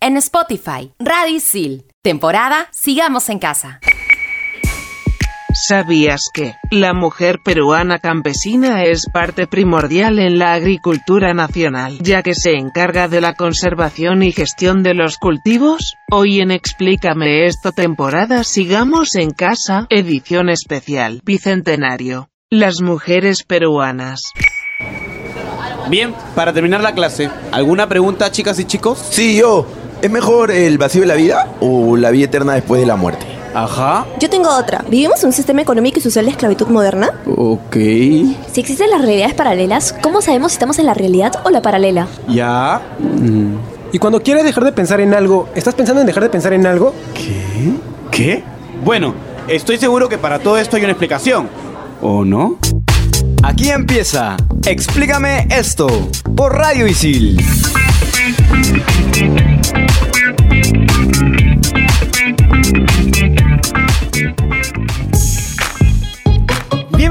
en Spotify. Radio Isil. Temporada Sigamos en Casa. ¿Sabías que la mujer peruana campesina es parte primordial en la agricultura nacional, ya que se encarga de la conservación y gestión de los cultivos? Hoy en Explícame esto temporada Sigamos en Casa, edición especial, Bicentenario. Las mujeres peruanas. Bien, para terminar la clase, ¿alguna pregunta chicas y chicos? Sí, yo. ¿Es mejor el vacío de la vida o la vida eterna después de la muerte? Ajá. Yo tengo otra. ¿Vivimos en un sistema económico y social de esclavitud moderna? Ok. Si existen las realidades paralelas, ¿cómo sabemos si estamos en la realidad o la paralela? Ya. Mm. Y cuando quieres dejar de pensar en algo, ¿estás pensando en dejar de pensar en algo? ¿Qué? ¿Qué? Bueno, estoy seguro que para todo esto hay una explicación. ¿O no? Aquí empieza. Explícame esto por Radio Isil.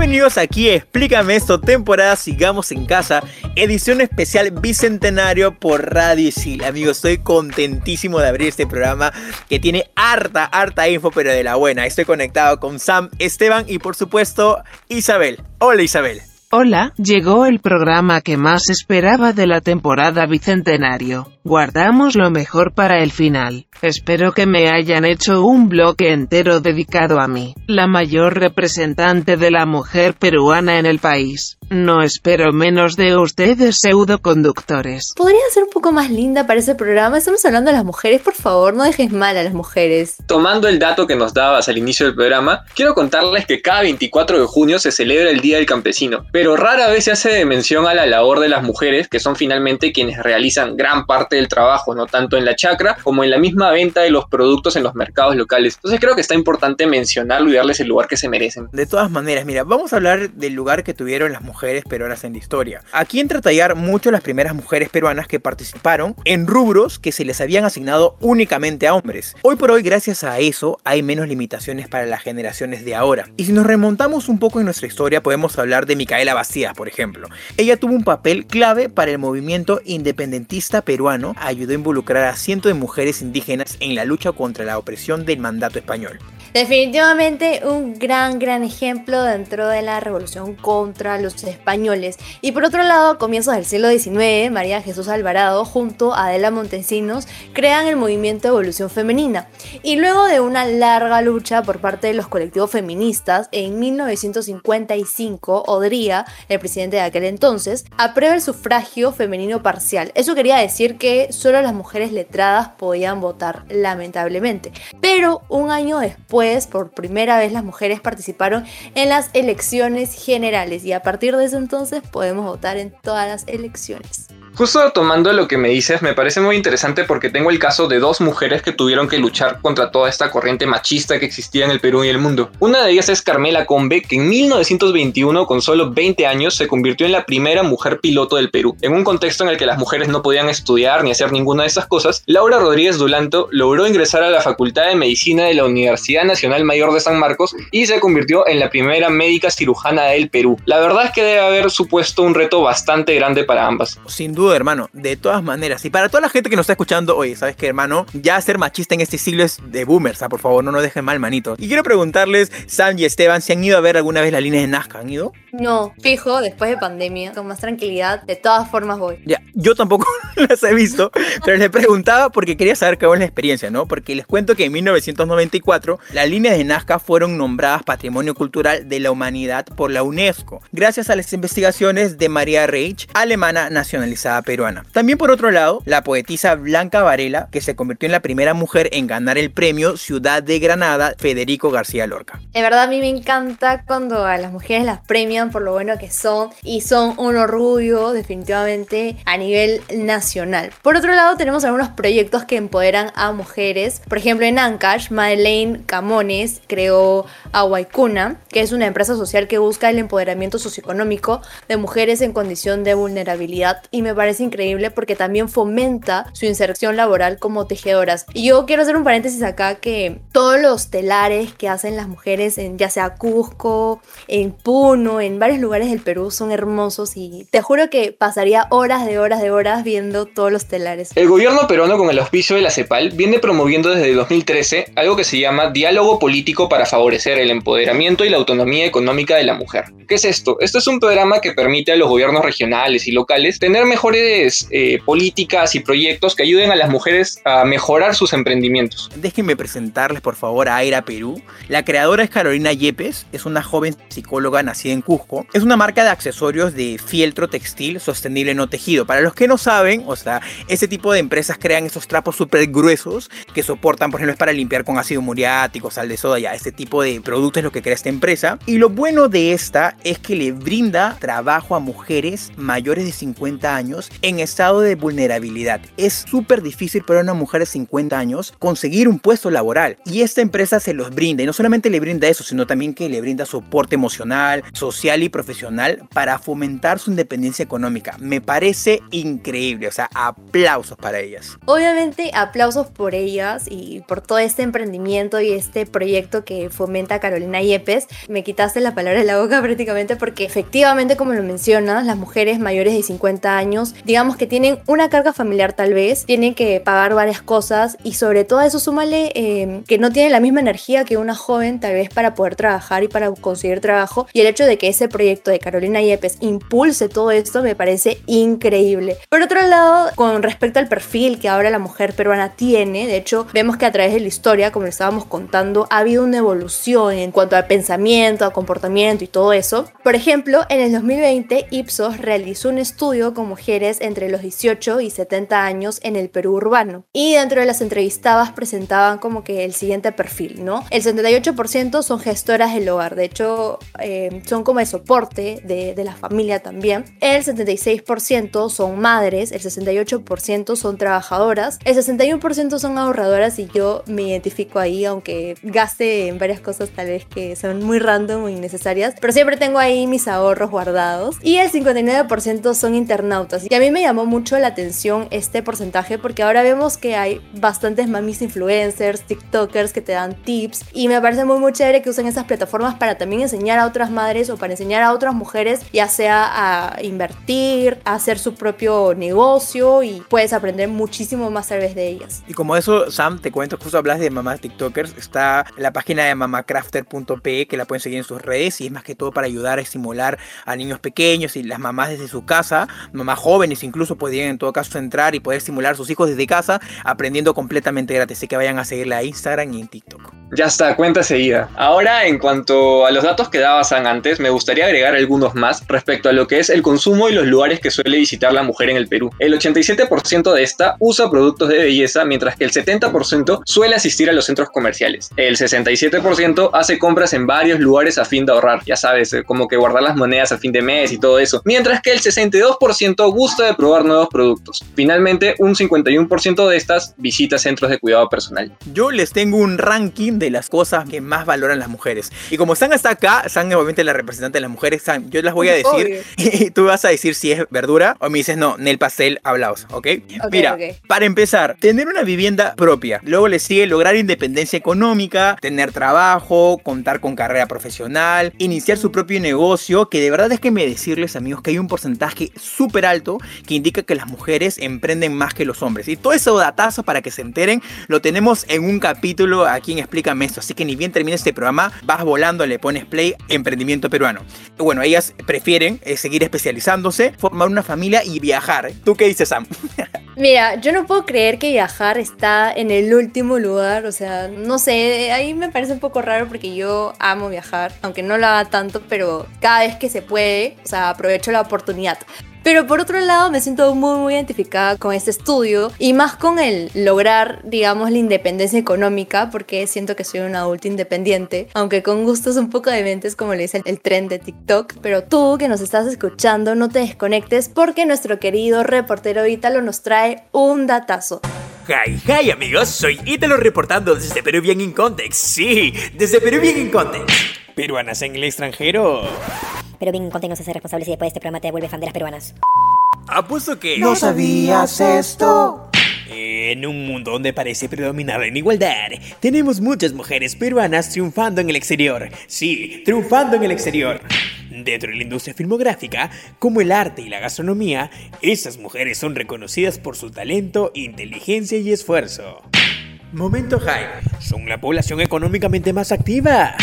Bienvenidos aquí Explícame esto, temporada Sigamos en Casa, edición especial bicentenario por Radio Isil. Amigos, estoy contentísimo de abrir este programa que tiene harta, harta info, pero de la buena. Estoy conectado con Sam, Esteban y por supuesto Isabel. Hola Isabel. Hola, llegó el programa que más esperaba de la temporada Bicentenario. Guardamos lo mejor para el final. Espero que me hayan hecho un bloque entero dedicado a mí, la mayor representante de la mujer peruana en el país. No espero menos de ustedes pseudoconductores. ¿Podría ser un poco más linda para ese programa? Estamos hablando de las mujeres, por favor, no dejes mal a las mujeres. Tomando el dato que nos dabas al inicio del programa, quiero contarles que cada 24 de junio se celebra el Día del Campesino, pero rara vez se hace mención a la labor de las mujeres, que son finalmente quienes realizan gran parte del trabajo, no tanto en la chacra como en la misma venta de los productos en los mercados locales. Entonces creo que está importante mencionarlo y darles el lugar que se merecen. De todas maneras, mira, vamos a hablar del lugar que tuvieron las mujeres peruanas en la historia. Aquí entra a tallar mucho las primeras mujeres peruanas que participaron en rubros que se les habían asignado únicamente a hombres. Hoy por hoy, gracias a eso, hay menos limitaciones para las generaciones de ahora. Y si nos remontamos un poco en nuestra historia, podemos hablar de Micaela Bastida, por ejemplo. Ella tuvo un papel clave para el movimiento independentista peruano, ayudó a involucrar a cientos de mujeres indígenas en la lucha contra la opresión del mandato español. Definitivamente un gran, gran ejemplo dentro de la revolución contra los españoles. Y por otro lado, a comienzos del siglo XIX, María Jesús Alvarado junto a Adela Montesinos crean el movimiento Evolución Femenina. Y luego de una larga lucha por parte de los colectivos feministas, en 1955, Odría, el presidente de aquel entonces, aprueba el sufragio femenino parcial. Eso quería decir que solo las mujeres letradas podían votar, lamentablemente. Pero un año después, por primera vez las mujeres participaron en las elecciones generales y a partir de ese entonces podemos votar en todas las elecciones. Justo tomando lo que me dices, me parece muy interesante porque tengo el caso de dos mujeres que tuvieron que luchar contra toda esta corriente machista que existía en el Perú y el mundo. Una de ellas es Carmela Combe, que en 1921, con solo 20 años, se convirtió en la primera mujer piloto del Perú. En un contexto en el que las mujeres no podían estudiar ni hacer ninguna de esas cosas, Laura Rodríguez Dulanto logró ingresar a la Facultad de Medicina de la Universidad Nacional Mayor de San Marcos y se convirtió en la primera médica cirujana del Perú. La verdad es que debe haber supuesto un reto bastante grande para ambas. Duda hermano. De todas maneras. Y para toda la gente que nos está escuchando, oye, ¿sabes qué, hermano? Ya ser machista en este siglo es de boomers, ¿ah? por favor, no nos dejen mal, manito. Y quiero preguntarles, Sam y Esteban, si han ido a ver alguna vez las líneas de Nazca. ¿Han ido? No, fijo, después de pandemia, con más tranquilidad, de todas formas voy. Ya, yo tampoco las he visto, pero les preguntaba porque quería saber cómo es la experiencia, ¿no? Porque les cuento que en 1994 las líneas de Nazca fueron nombradas Patrimonio Cultural de la Humanidad por la UNESCO, gracias a las investigaciones de María Reich, alemana nacionalizada peruana. También por otro lado, la poetisa Blanca Varela, que se convirtió en la primera mujer en ganar el premio Ciudad de Granada Federico García Lorca. De verdad a mí me encanta cuando a las mujeres las premian por lo bueno que son y son un orgullo definitivamente a nivel nacional. Por otro lado tenemos algunos proyectos que empoderan a mujeres. Por ejemplo en Ancash, Madeleine Camones creó Aguaycuna, que es una empresa social que busca el empoderamiento socioeconómico de mujeres en condición de vulnerabilidad y me parece increíble porque también fomenta su inserción laboral como tejedoras. Y yo quiero hacer un paréntesis acá que todos los telares que hacen las mujeres en ya sea Cusco, en Puno, en varios lugares del Perú son hermosos y te juro que pasaría horas de horas de horas viendo todos los telares. El gobierno peruano con el auspicio de la CEPAL viene promoviendo desde 2013 algo que se llama diálogo político para favorecer el empoderamiento y la autonomía económica de la mujer. ¿Qué es esto? Esto es un programa que permite a los gobiernos regionales y locales tener mejores eh, políticas y proyectos que ayuden a las mujeres a mejorar sus emprendimientos. Déjenme presentarles por favor a Aira Perú. La creadora es Carolina Yepes, es una joven psicóloga nacida en Cusco. Es una marca de accesorios de fieltro textil sostenible no tejido. Para los que no saben, o sea, ese tipo de empresas crean esos trapos súper gruesos que soportan, por ejemplo, es para limpiar con ácido muriático, sal de soda, ya, este tipo de productos es lo que crea esta empresa. Y lo bueno de esta es que le brinda trabajo a mujeres mayores de 50 años en estado de vulnerabilidad. Es súper difícil para una mujer de 50 años conseguir un puesto laboral. Y esta empresa se los brinda. Y no solamente le brinda eso, sino también que le brinda soporte emocional, social y profesional para fomentar su independencia económica. Me parece increíble. O sea, aplausos para ellas. Obviamente, aplausos por ellas y por todo este emprendimiento y este proyecto que fomenta Carolina Yepes. Me quitaste la palabra de la boca prácticamente porque efectivamente, como lo mencionas, las mujeres mayores de 50 años, digamos que tienen una carga familiar tal vez, tienen que pagar varias cosas y sobre todo a eso súmale eh, que no tienen la misma energía que una joven tal vez para poder trabajar y para conseguir trabajo y el hecho de que ese proyecto de Carolina Yepes impulse todo esto me parece increíble. Por otro lado, con respecto al perfil que ahora la mujer peruana tiene, de hecho vemos que a través de la historia, como le estábamos contando, ha habido una evolución en cuanto al pensamiento, al comportamiento y todo eso. Por ejemplo, en el 2020 Ipsos realizó un estudio con mujeres entre los 18 y 70 años en el Perú urbano y dentro de las entrevistadas presentaban como que el siguiente perfil, ¿no? El 78% son gestoras del hogar, de hecho eh, son como el soporte de, de la familia también. El 76% son madres, el 68% son trabajadoras, el 61% son ahorradoras y yo me identifico ahí, aunque gaste en varias cosas tal vez que son muy random o innecesarias, pero siempre tengo ahí mis ahorros guardados. Y el 59% son internautas. Y a mí me llamó mucho la atención este porcentaje porque ahora vemos que hay bastantes mamis influencers, TikTokers que te dan tips y me parece muy muy chévere que usen esas plataformas para también enseñar a otras madres o para enseñar a otras mujeres ya sea a invertir, a hacer su propio negocio y puedes aprender muchísimo más a través de ellas. Y como eso, Sam, te cuento, justo hablas de mamás TikTokers, está la página de mamacrafter.p que la pueden seguir en sus redes y es más que todo para ayudar a estimular a niños pequeños y las mamás desde su casa, mamás incluso podrían en todo caso entrar y poder estimular a sus hijos desde casa aprendiendo completamente gratis. Así que vayan a seguirla a Instagram y en TikTok. Ya está, cuenta seguida. Ahora, en cuanto a los datos que daba San antes, me gustaría agregar algunos más respecto a lo que es el consumo y los lugares que suele visitar la mujer en el Perú. El 87% de esta usa productos de belleza, mientras que el 70% suele asistir a los centros comerciales. El 67% hace compras en varios lugares a fin de ahorrar, ya sabes, eh, como que guardar las monedas a fin de mes y todo eso, mientras que el 62% gusta de probar nuevos productos. Finalmente, un 51% de estas visita centros de cuidado personal. Yo les tengo un ranking de las cosas que más valoran las mujeres. Y como están hasta acá, están obviamente la representante de las mujeres, Sam, yo las voy a decir y tú vas a decir si es verdura o me dices no, Nel Pastel, hablaos, ¿ok? Mira, para empezar, tener una vivienda propia. Luego le sigue lograr independencia económica, tener trabajo, contar con carrera profesional, iniciar su propio negocio, que de verdad es que me decirles amigos que hay un porcentaje súper alto que indica que las mujeres emprenden más que los hombres. Y todo eso datazo para que se enteren lo tenemos en un capítulo aquí en Explícame esto. Así que ni bien termine este programa, vas volando, le pones play, emprendimiento peruano. Bueno, ellas prefieren eh, seguir especializándose, formar una familia y viajar. ¿Tú qué dices, Sam? Mira, yo no puedo creer que viajar está en el último lugar, o sea, no sé, ahí me parece un poco raro porque yo amo viajar, aunque no lo haga tanto, pero cada vez que se puede, o sea, aprovecho la oportunidad. Pero por otro lado me siento muy muy identificada con este estudio y más con el lograr, digamos, la independencia económica porque siento que soy un adulto independiente, aunque con gustos un poco de mentes como le dice el tren de TikTok. Pero tú que nos estás escuchando no te desconectes porque nuestro querido reportero Ítalo nos trae un datazo. Hi, hi amigos, soy Ítalo reportando desde Peruvian in Context. Sí, desde Peruvian in Context. ¿Peruanas en el extranjero? Pero bien Conte no se hace responsable si después de este programa te vuelve fan de las peruanas. Apuesto que... ¿No sabías esto? En un mundo donde parece predominar la igualdad, tenemos muchas mujeres peruanas triunfando en el exterior. Sí, triunfando en el exterior. Dentro de la industria filmográfica, como el arte y la gastronomía, esas mujeres son reconocidas por su talento, inteligencia y esfuerzo. Momento high. Son la población económicamente más activa.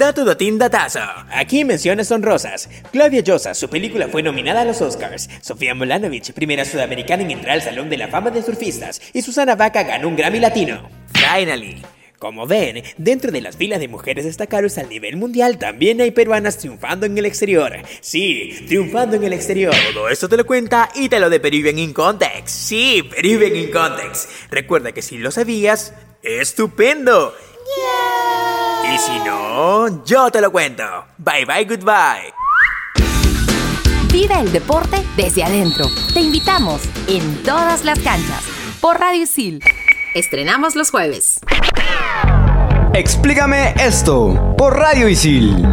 Dato datín datazo. Aquí menciones honrosas. Claudia Llosa, su película fue nominada a los Oscars. Sofía Molanovich, primera sudamericana en entrar al Salón de la Fama de Surfistas. Y Susana Vaca ganó un Grammy Latino. Finally. Como ven, dentro de las filas de mujeres destacadas al nivel mundial también hay peruanas triunfando en el exterior. Sí, triunfando en el exterior. Todo esto te lo cuenta y te lo de Peruvian in Context. Sí, Peruvian in Context. Recuerda que si lo sabías, estupendo. Y si no, yo te lo cuento. Bye bye, goodbye. Vive el deporte desde adentro. Te invitamos en todas las canchas por Radio Isil. Estrenamos los jueves. Explícame esto por Radio Isil.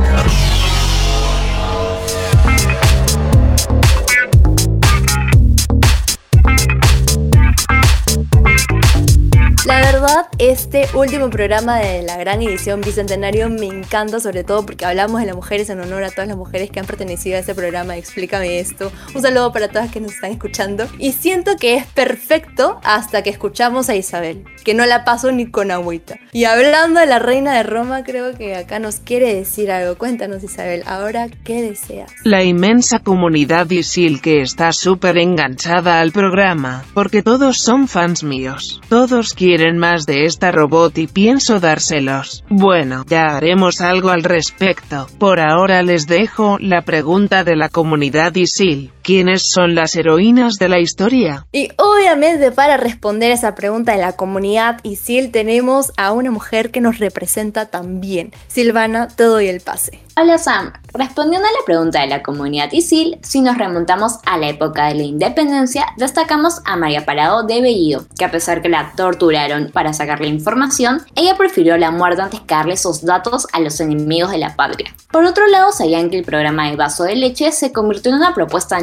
Este último programa de la gran edición Bicentenario me encanta, sobre todo porque hablamos de las mujeres en honor a todas las mujeres que han pertenecido a este programa. Explícame esto. Un saludo para todas que nos están escuchando. Y siento que es perfecto hasta que escuchamos a Isabel, que no la paso ni con agüita. Y hablando de la reina de Roma, creo que acá nos quiere decir algo. Cuéntanos, Isabel, ahora, ¿qué deseas? La inmensa comunidad Isil que está súper enganchada al programa, porque todos son fans míos. Todos quieren más de esta robot y pienso dárselos. Bueno, ya haremos algo al respecto. Por ahora les dejo la pregunta de la comunidad Isil. ¿Quiénes son las heroínas de la historia? Y obviamente para responder esa pregunta de la comunidad Isil tenemos a una mujer que nos representa también. Silvana, te doy el pase. Hola Sam, respondiendo a la pregunta de la comunidad ISIL, si nos remontamos a la época de la independencia, destacamos a María Parado de Bellido, que a pesar que la torturaron para sacarle información, ella prefirió la muerte antes que darle sus datos a los enemigos de la patria. Por otro lado, sabían que el programa de vaso de leche se convirtió en una propuesta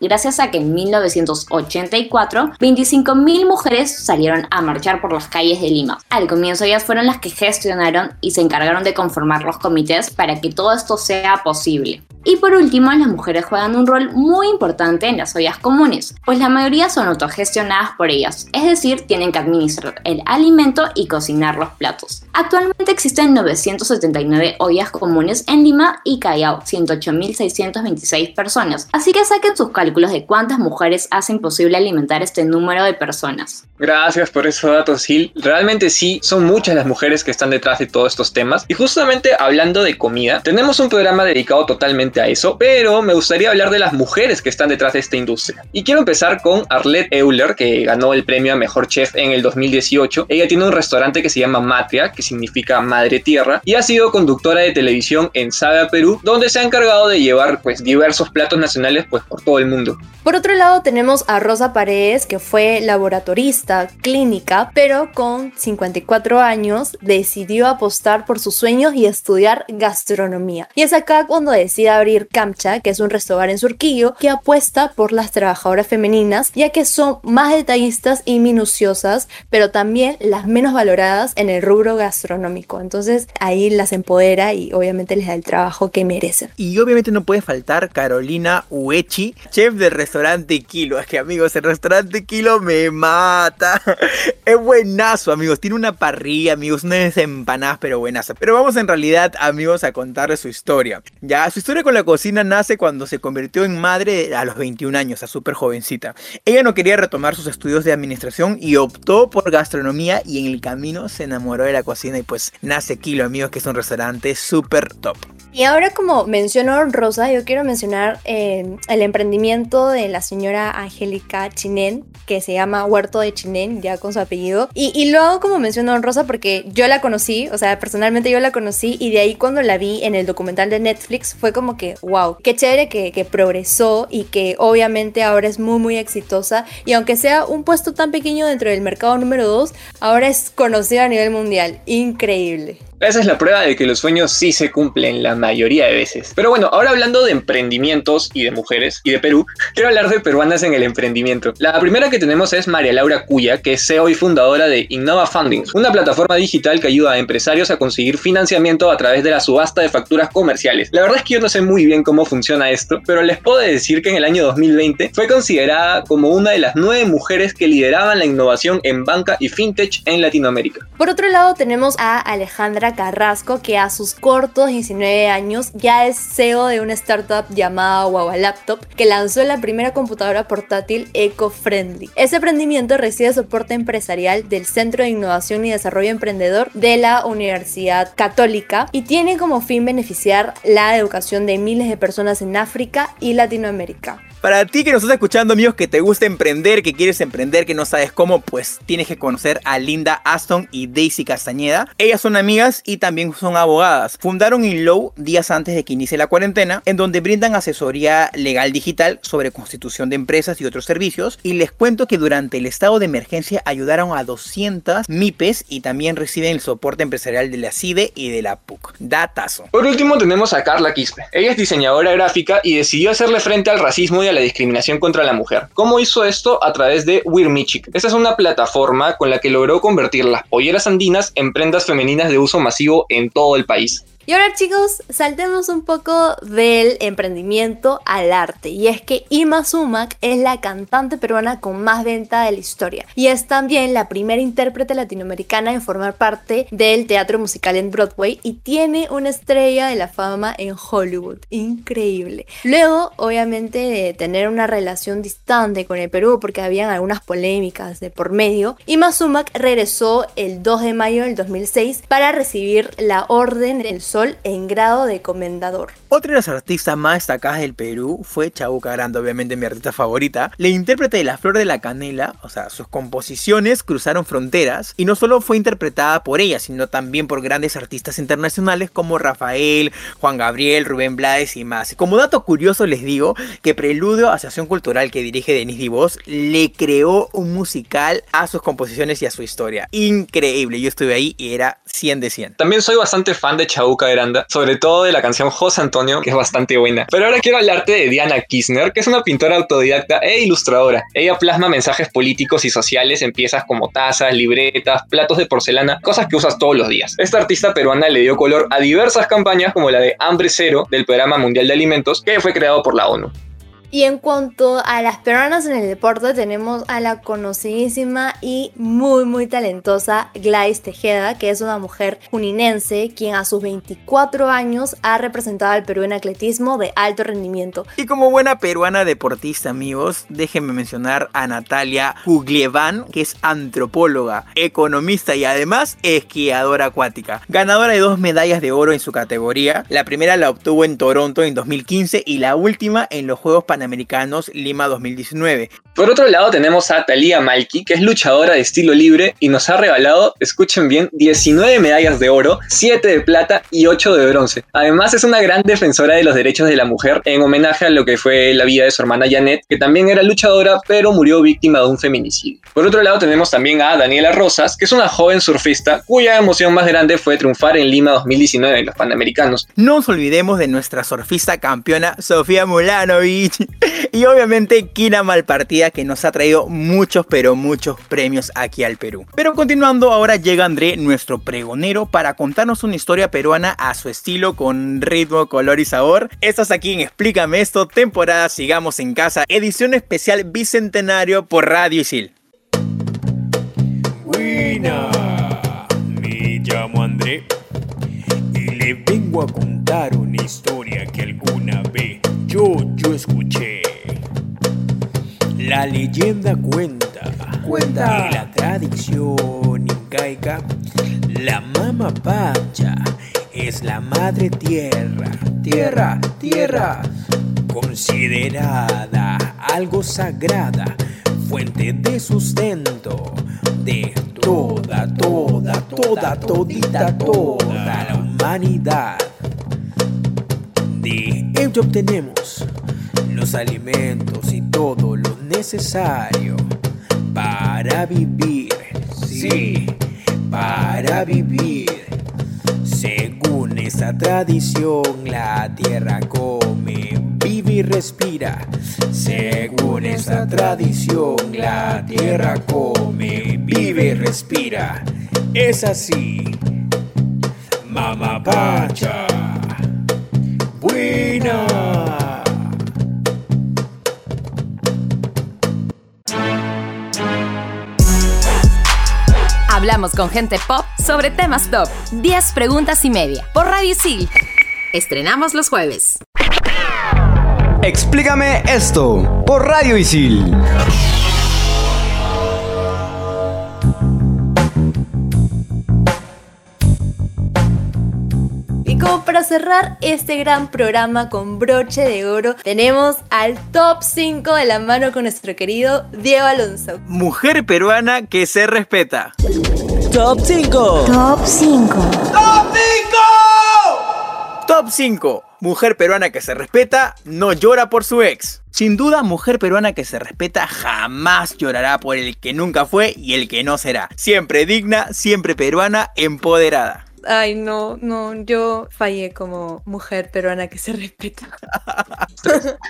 gracias a que en 1984 25.000 mujeres salieron a marchar por las calles de Lima. Al comienzo ellas fueron las que gestionaron y se encargaron de conformar los comités para que todo esto sea posible. Y por último, las mujeres juegan un rol muy importante en las ollas comunes, pues la mayoría son autogestionadas por ellas, es decir, tienen que administrar el alimento y cocinar los platos. Actualmente existen 979 ollas comunes en Lima y Callao, 108.626 personas, así que saquen sus cálculos de cuántas mujeres hacen posible alimentar este número de personas. Gracias por esos datos, Sil. Realmente sí, son muchas las mujeres que están detrás de todos estos temas. Y justamente hablando de comida, tenemos un programa dedicado totalmente a eso, pero me gustaría hablar de las mujeres que están detrás de esta industria. Y quiero empezar con Arlette Euler, que ganó el premio a Mejor Chef en el 2018. Ella tiene un restaurante que se llama Matria, que significa Madre Tierra, y ha sido conductora de televisión en Saga Perú, donde se ha encargado de llevar pues diversos platos nacionales pues por todo el mundo. Por otro lado tenemos a Rosa Paredes, que fue laboratorista clínica, pero con 54 años decidió apostar por sus sueños y estudiar gastronomía. Y es acá cuando decide abrir Kamcha, que es un restaurante en Surquillo, que apuesta por las trabajadoras femeninas, ya que son más detallistas y minuciosas, pero también las menos valoradas en el rubro gastronómico. Entonces ahí las empodera y obviamente les da el trabajo que merecen. Y obviamente no puede faltar Carolina Uechi, chef del restaurante Kilo. Es que amigos, el restaurante Kilo me mata. Es buenazo, amigos. Tiene una parrilla, amigos, unas empanadas, pero buenas. Pero vamos en realidad, amigos, a contarles su historia. Ya, su historia con la cocina nace cuando se convirtió en madre a los 21 años, a súper jovencita. Ella no quería retomar sus estudios de administración y optó por gastronomía y en el camino se enamoró de la cocina y pues nace Kilo, amigos, que es un restaurante súper top. Y ahora como mencionó Rosa, yo quiero mencionar eh, el emprendimiento de la señora Angélica Chinen, que se llama Huerto de Chinen, ya con su apellido. Y, y lo hago como mencionó Rosa porque yo la conocí, o sea, personalmente yo la conocí y de ahí cuando la vi en el documental de Netflix fue como que, wow, qué chévere que, que progresó y que obviamente ahora es muy, muy exitosa. Y aunque sea un puesto tan pequeño dentro del mercado número 2, ahora es conocida a nivel mundial. Increíble. Esa es la prueba de que los sueños sí se cumplen la mayoría de veces. Pero bueno, ahora hablando de emprendimientos y de mujeres y de Perú, quiero hablar de peruanas en el emprendimiento. La primera que tenemos es María Laura Cuya, que es CEO y fundadora de Innova Funding, una plataforma digital que ayuda a empresarios a conseguir financiamiento a través de la subasta de facturas comerciales. La verdad es que yo no sé muy bien cómo funciona esto, pero les puedo decir que en el año 2020 fue considerada como una de las nueve mujeres que lideraban la innovación en banca y fintech en Latinoamérica. Por otro lado tenemos a Alejandra Carrasco, que a sus cortos 19 años ya es CEO de una startup llamada Wawa Laptop, que lanzó la primera computadora portátil eco-friendly. Ese emprendimiento recibe soporte empresarial del Centro de Innovación y Desarrollo Emprendedor de la Universidad Católica y tiene como fin beneficiar la educación de miles de personas en África y Latinoamérica. Para ti que nos estás escuchando, amigos, que te gusta emprender, que quieres emprender, que no sabes cómo, pues tienes que conocer a Linda Aston y Daisy Castañeda. Ellas son amigas y también son abogadas. Fundaron InLow días antes de que inicie la cuarentena, en donde brindan asesoría legal digital sobre constitución de empresas y otros servicios. Y les cuento que durante el estado de emergencia ayudaron a 200 MIPES y también reciben el soporte empresarial de la CIDE y de la PUC. Datazo. Por último tenemos a Carla Quispe. Ella es diseñadora gráfica y decidió hacerle frente al racismo y a la discriminación contra la mujer. ¿Cómo hizo esto? A través de Wirmichic. Esta es una plataforma con la que logró convertir las polleras andinas en prendas femeninas de uso masivo en todo el país. Y ahora chicos, saltemos un poco del emprendimiento al arte. Y es que Ima Sumac es la cantante peruana con más venta de la historia. Y es también la primera intérprete latinoamericana en formar parte del teatro musical en Broadway. Y tiene una estrella de la fama en Hollywood. Increíble. Luego, obviamente, de tener una relación distante con el Perú, porque habían algunas polémicas de por medio, Ima Sumac regresó el 2 de mayo del 2006 para recibir la Orden del en grado de comendador. Otra de las artistas más destacadas del Perú fue Chabuca Grande, obviamente mi artista favorita. La intérprete de La Flor de la Canela, o sea, sus composiciones cruzaron fronteras y no solo fue interpretada por ella, sino también por grandes artistas internacionales como Rafael, Juan Gabriel, Rubén Blades y más. Como dato curioso les digo que Preludio, Asociación Cultural que dirige Denis Divos, le creó un musical a sus composiciones y a su historia. Increíble, yo estuve ahí y era 100 de 100. También soy bastante fan de Chabuca Sobre todo de la canción José Antonio, que es bastante buena. Pero ahora quiero hablarte de Diana Kirchner, que es una pintora autodidacta e ilustradora. Ella plasma mensajes políticos y sociales en piezas como tazas, libretas, platos de porcelana, cosas que usas todos los días. Esta artista peruana le dio color a diversas campañas como la de Hambre Cero del Programa Mundial de Alimentos, que fue creado por la ONU. Y en cuanto a las peruanas en el deporte, tenemos a la conocidísima y muy muy talentosa Gladys Tejeda, que es una mujer juninense quien a sus 24 años ha representado al Perú en atletismo de alto rendimiento. Y como buena peruana deportista, amigos, déjenme mencionar a Natalia Juglievan, que es antropóloga, economista y además esquiadora acuática. Ganadora de dos medallas de oro en su categoría. La primera la obtuvo en Toronto en 2015 y la última en los Juegos Panamericanos Panamericanos Lima 2019. Por otro lado tenemos a Talia Malki, que es luchadora de estilo libre y nos ha regalado, escuchen bien, 19 medallas de oro, 7 de plata y 8 de bronce. Además es una gran defensora de los derechos de la mujer en homenaje a lo que fue la vida de su hermana Janet, que también era luchadora pero murió víctima de un feminicidio. Por otro lado tenemos también a Daniela Rosas, que es una joven surfista cuya emoción más grande fue triunfar en Lima 2019 en los Panamericanos. No nos olvidemos de nuestra surfista campeona Sofía Mulanovich y obviamente Kina Malpartida que nos ha traído muchos pero muchos premios aquí al Perú. Pero continuando ahora llega André, nuestro pregonero, para contarnos una historia peruana a su estilo con ritmo, color y sabor. Estás aquí en Explícame esto, temporada Sigamos en Casa, edición especial bicentenario por Radio Isil. Buena, me llamo André y le vengo a contar una historia yo, yo escuché. La leyenda cuenta, cuenta que la tradición incaica, la mama pacha es la madre tierra, tierra, tierra, considerada algo sagrada, fuente de sustento de toda, toda, toda, todita, toda la humanidad. Obtenemos los alimentos y todo lo necesario para vivir. Sí, para vivir. esta tradición, la tierra come, vive y respira. Según esta tradición, la tierra come, vive y respira. Es así. Mamá Pacha. Buena. Con gente pop sobre temas top. 10 preguntas y media. Por Radio Isil. Estrenamos los jueves. Explícame esto por Radio Isil. Cerrar este gran programa con broche de oro, tenemos al top 5 de la mano con nuestro querido Diego Alonso. Mujer peruana que se respeta. Top 5. Top 5. ¡Top 5! Top 5. Mujer peruana que se respeta no llora por su ex. Sin duda, mujer peruana que se respeta jamás llorará por el que nunca fue y el que no será. Siempre digna, siempre peruana, empoderada. Ay, no, no, yo fallé como mujer peruana que se respeta.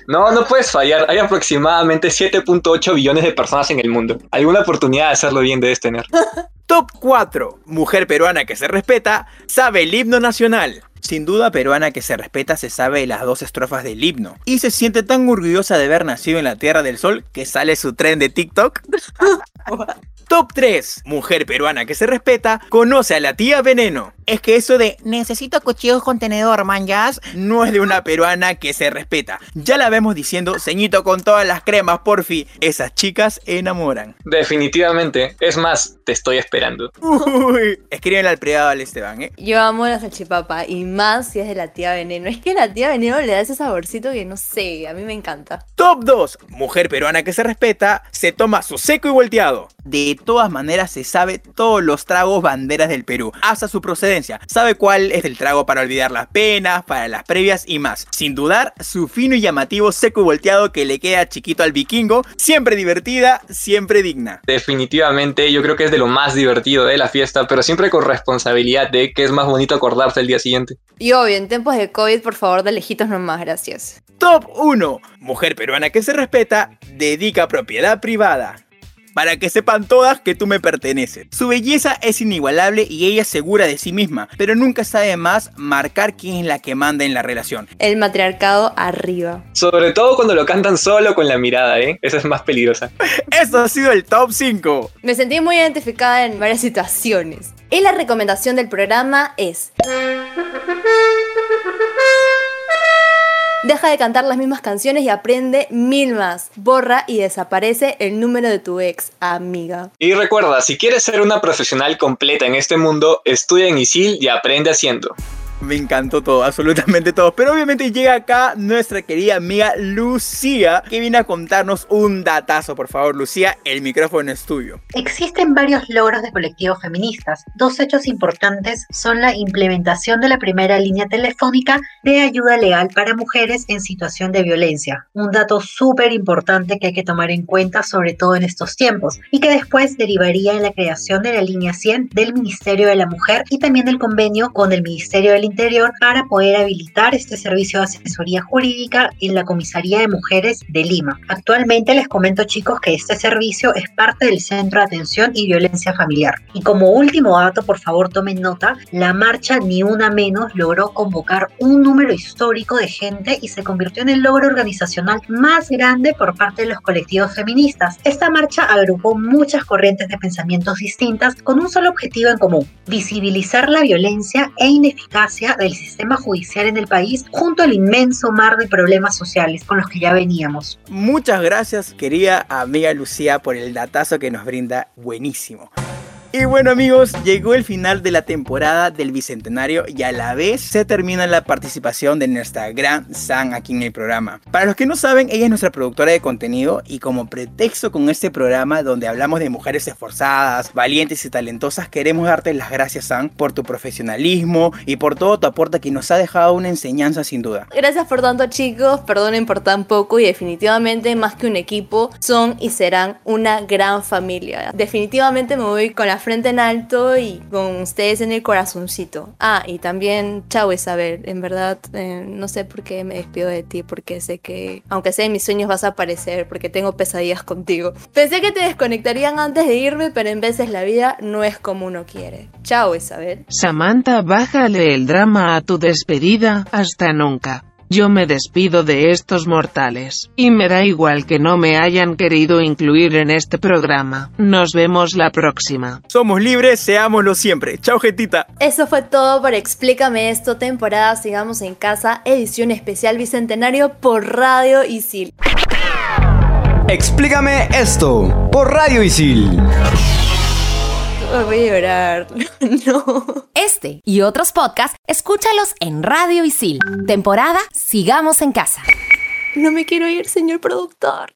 No, no puedes fallar. Hay aproximadamente 7.8 billones de personas en el mundo. Alguna oportunidad de hacerlo bien debes tener. Top 4. Mujer peruana que se respeta sabe el himno nacional. Sin duda, peruana que se respeta se sabe las dos estrofas del himno. Y se siente tan orgullosa de haber nacido en la Tierra del Sol que sale su tren de TikTok. Top 3. Mujer peruana que se respeta conoce a la tía Veneno. Es que eso de necesito cuchillos con tenedor, manjas, no es de una peruana que se respeta. Ya la vemos diciendo, ceñito con todas las cremas, porfi. Esas chicas enamoran. Definitivamente. Es más, te estoy esperando. Uy, escríbenle al privado al Esteban, ¿eh? Yo amo la salchipapa y más si es de la tía Veneno. Es que la tía Veneno le da ese saborcito que no sé, a mí me encanta. Top 2. Mujer peruana que se respeta, se toma su seco y volteado. De todas maneras se sabe todos los tragos banderas del Perú, hasta su procedencia. Sabe cuál es el trago para olvidar las penas, para las previas y más. Sin dudar, su fino y llamativo seco y volteado que le queda chiquito al vikingo, siempre divertida, siempre digna. Definitivamente, yo creo que es de lo más divertido de la fiesta, pero siempre con responsabilidad de que es más bonito acordarse el día siguiente. Y obvio, en tiempos de COVID, por favor, de lejitos nomás, gracias. Top 1. Mujer peruana que se respeta, dedica propiedad privada. Para que sepan todas que tú me perteneces. Su belleza es inigualable y ella es segura de sí misma, pero nunca sabe más marcar quién es la que manda en la relación. El matriarcado arriba. Sobre todo cuando lo cantan solo con la mirada, ¿eh? Esa es más peligrosa. Eso ha sido el top 5. Me sentí muy identificada en varias situaciones. Y la recomendación del programa es... Deja de cantar las mismas canciones y aprende mil más. Borra y desaparece el número de tu ex, amiga. Y recuerda, si quieres ser una profesional completa en este mundo, estudia en ISIL y aprende haciendo. Me encantó todo, absolutamente todo. Pero obviamente llega acá nuestra querida amiga Lucía, que viene a contarnos un datazo. Por favor, Lucía, el micrófono es tuyo. Existen varios logros de colectivos feministas. Dos hechos importantes son la implementación de la primera línea telefónica de ayuda legal para mujeres en situación de violencia. Un dato súper importante que hay que tomar en cuenta, sobre todo en estos tiempos, y que después derivaría en la creación de la línea 100 del Ministerio de la Mujer y también del convenio con el Ministerio Interior para poder habilitar este servicio de asesoría jurídica en la Comisaría de Mujeres de Lima. Actualmente les comento chicos que este servicio es parte del Centro de Atención y Violencia Familiar. Y como último dato, por favor tomen nota, la marcha Ni Una Menos logró convocar un número histórico de gente y se convirtió en el logro organizacional más grande por parte de los colectivos feministas. Esta marcha agrupó muchas corrientes de pensamientos distintas con un solo objetivo en común, visibilizar la violencia e ineficacia del sistema judicial en el país junto al inmenso mar de problemas sociales con los que ya veníamos. Muchas gracias, querida amiga Lucía, por el datazo que nos brinda. Buenísimo. Y bueno amigos, llegó el final de la temporada del Bicentenario y a la vez se termina la participación de nuestra gran San aquí en el programa. Para los que no saben, ella es nuestra productora de contenido y como pretexto con este programa donde hablamos de mujeres esforzadas, valientes y talentosas, queremos darte las gracias San por tu profesionalismo y por todo tu aporte que nos ha dejado una enseñanza sin duda. Gracias por tanto chicos, perdonen por tan poco y definitivamente más que un equipo son y serán una gran familia. Definitivamente me voy con la frente en alto y con ustedes en el corazoncito. Ah, y también, chao Isabel, en verdad eh, no sé por qué me despido de ti, porque sé que, aunque sea en mis sueños vas a aparecer, porque tengo pesadillas contigo. Pensé que te desconectarían antes de irme, pero en veces la vida no es como uno quiere. Chao Isabel. Samantha, bájale el drama a tu despedida, hasta nunca. Yo me despido de estos mortales, y me da igual que no me hayan querido incluir en este programa. Nos vemos la próxima. Somos libres, seámoslo siempre. Chao, gentita. Eso fue todo por Explícame esto, temporada Sigamos en Casa, edición especial Bicentenario por Radio Isil. Explícame esto por Radio Isil. Voy a llorar. No. Este y otros podcasts, escúchalos en Radio Isil. Temporada Sigamos en Casa. No me quiero ir, señor productor.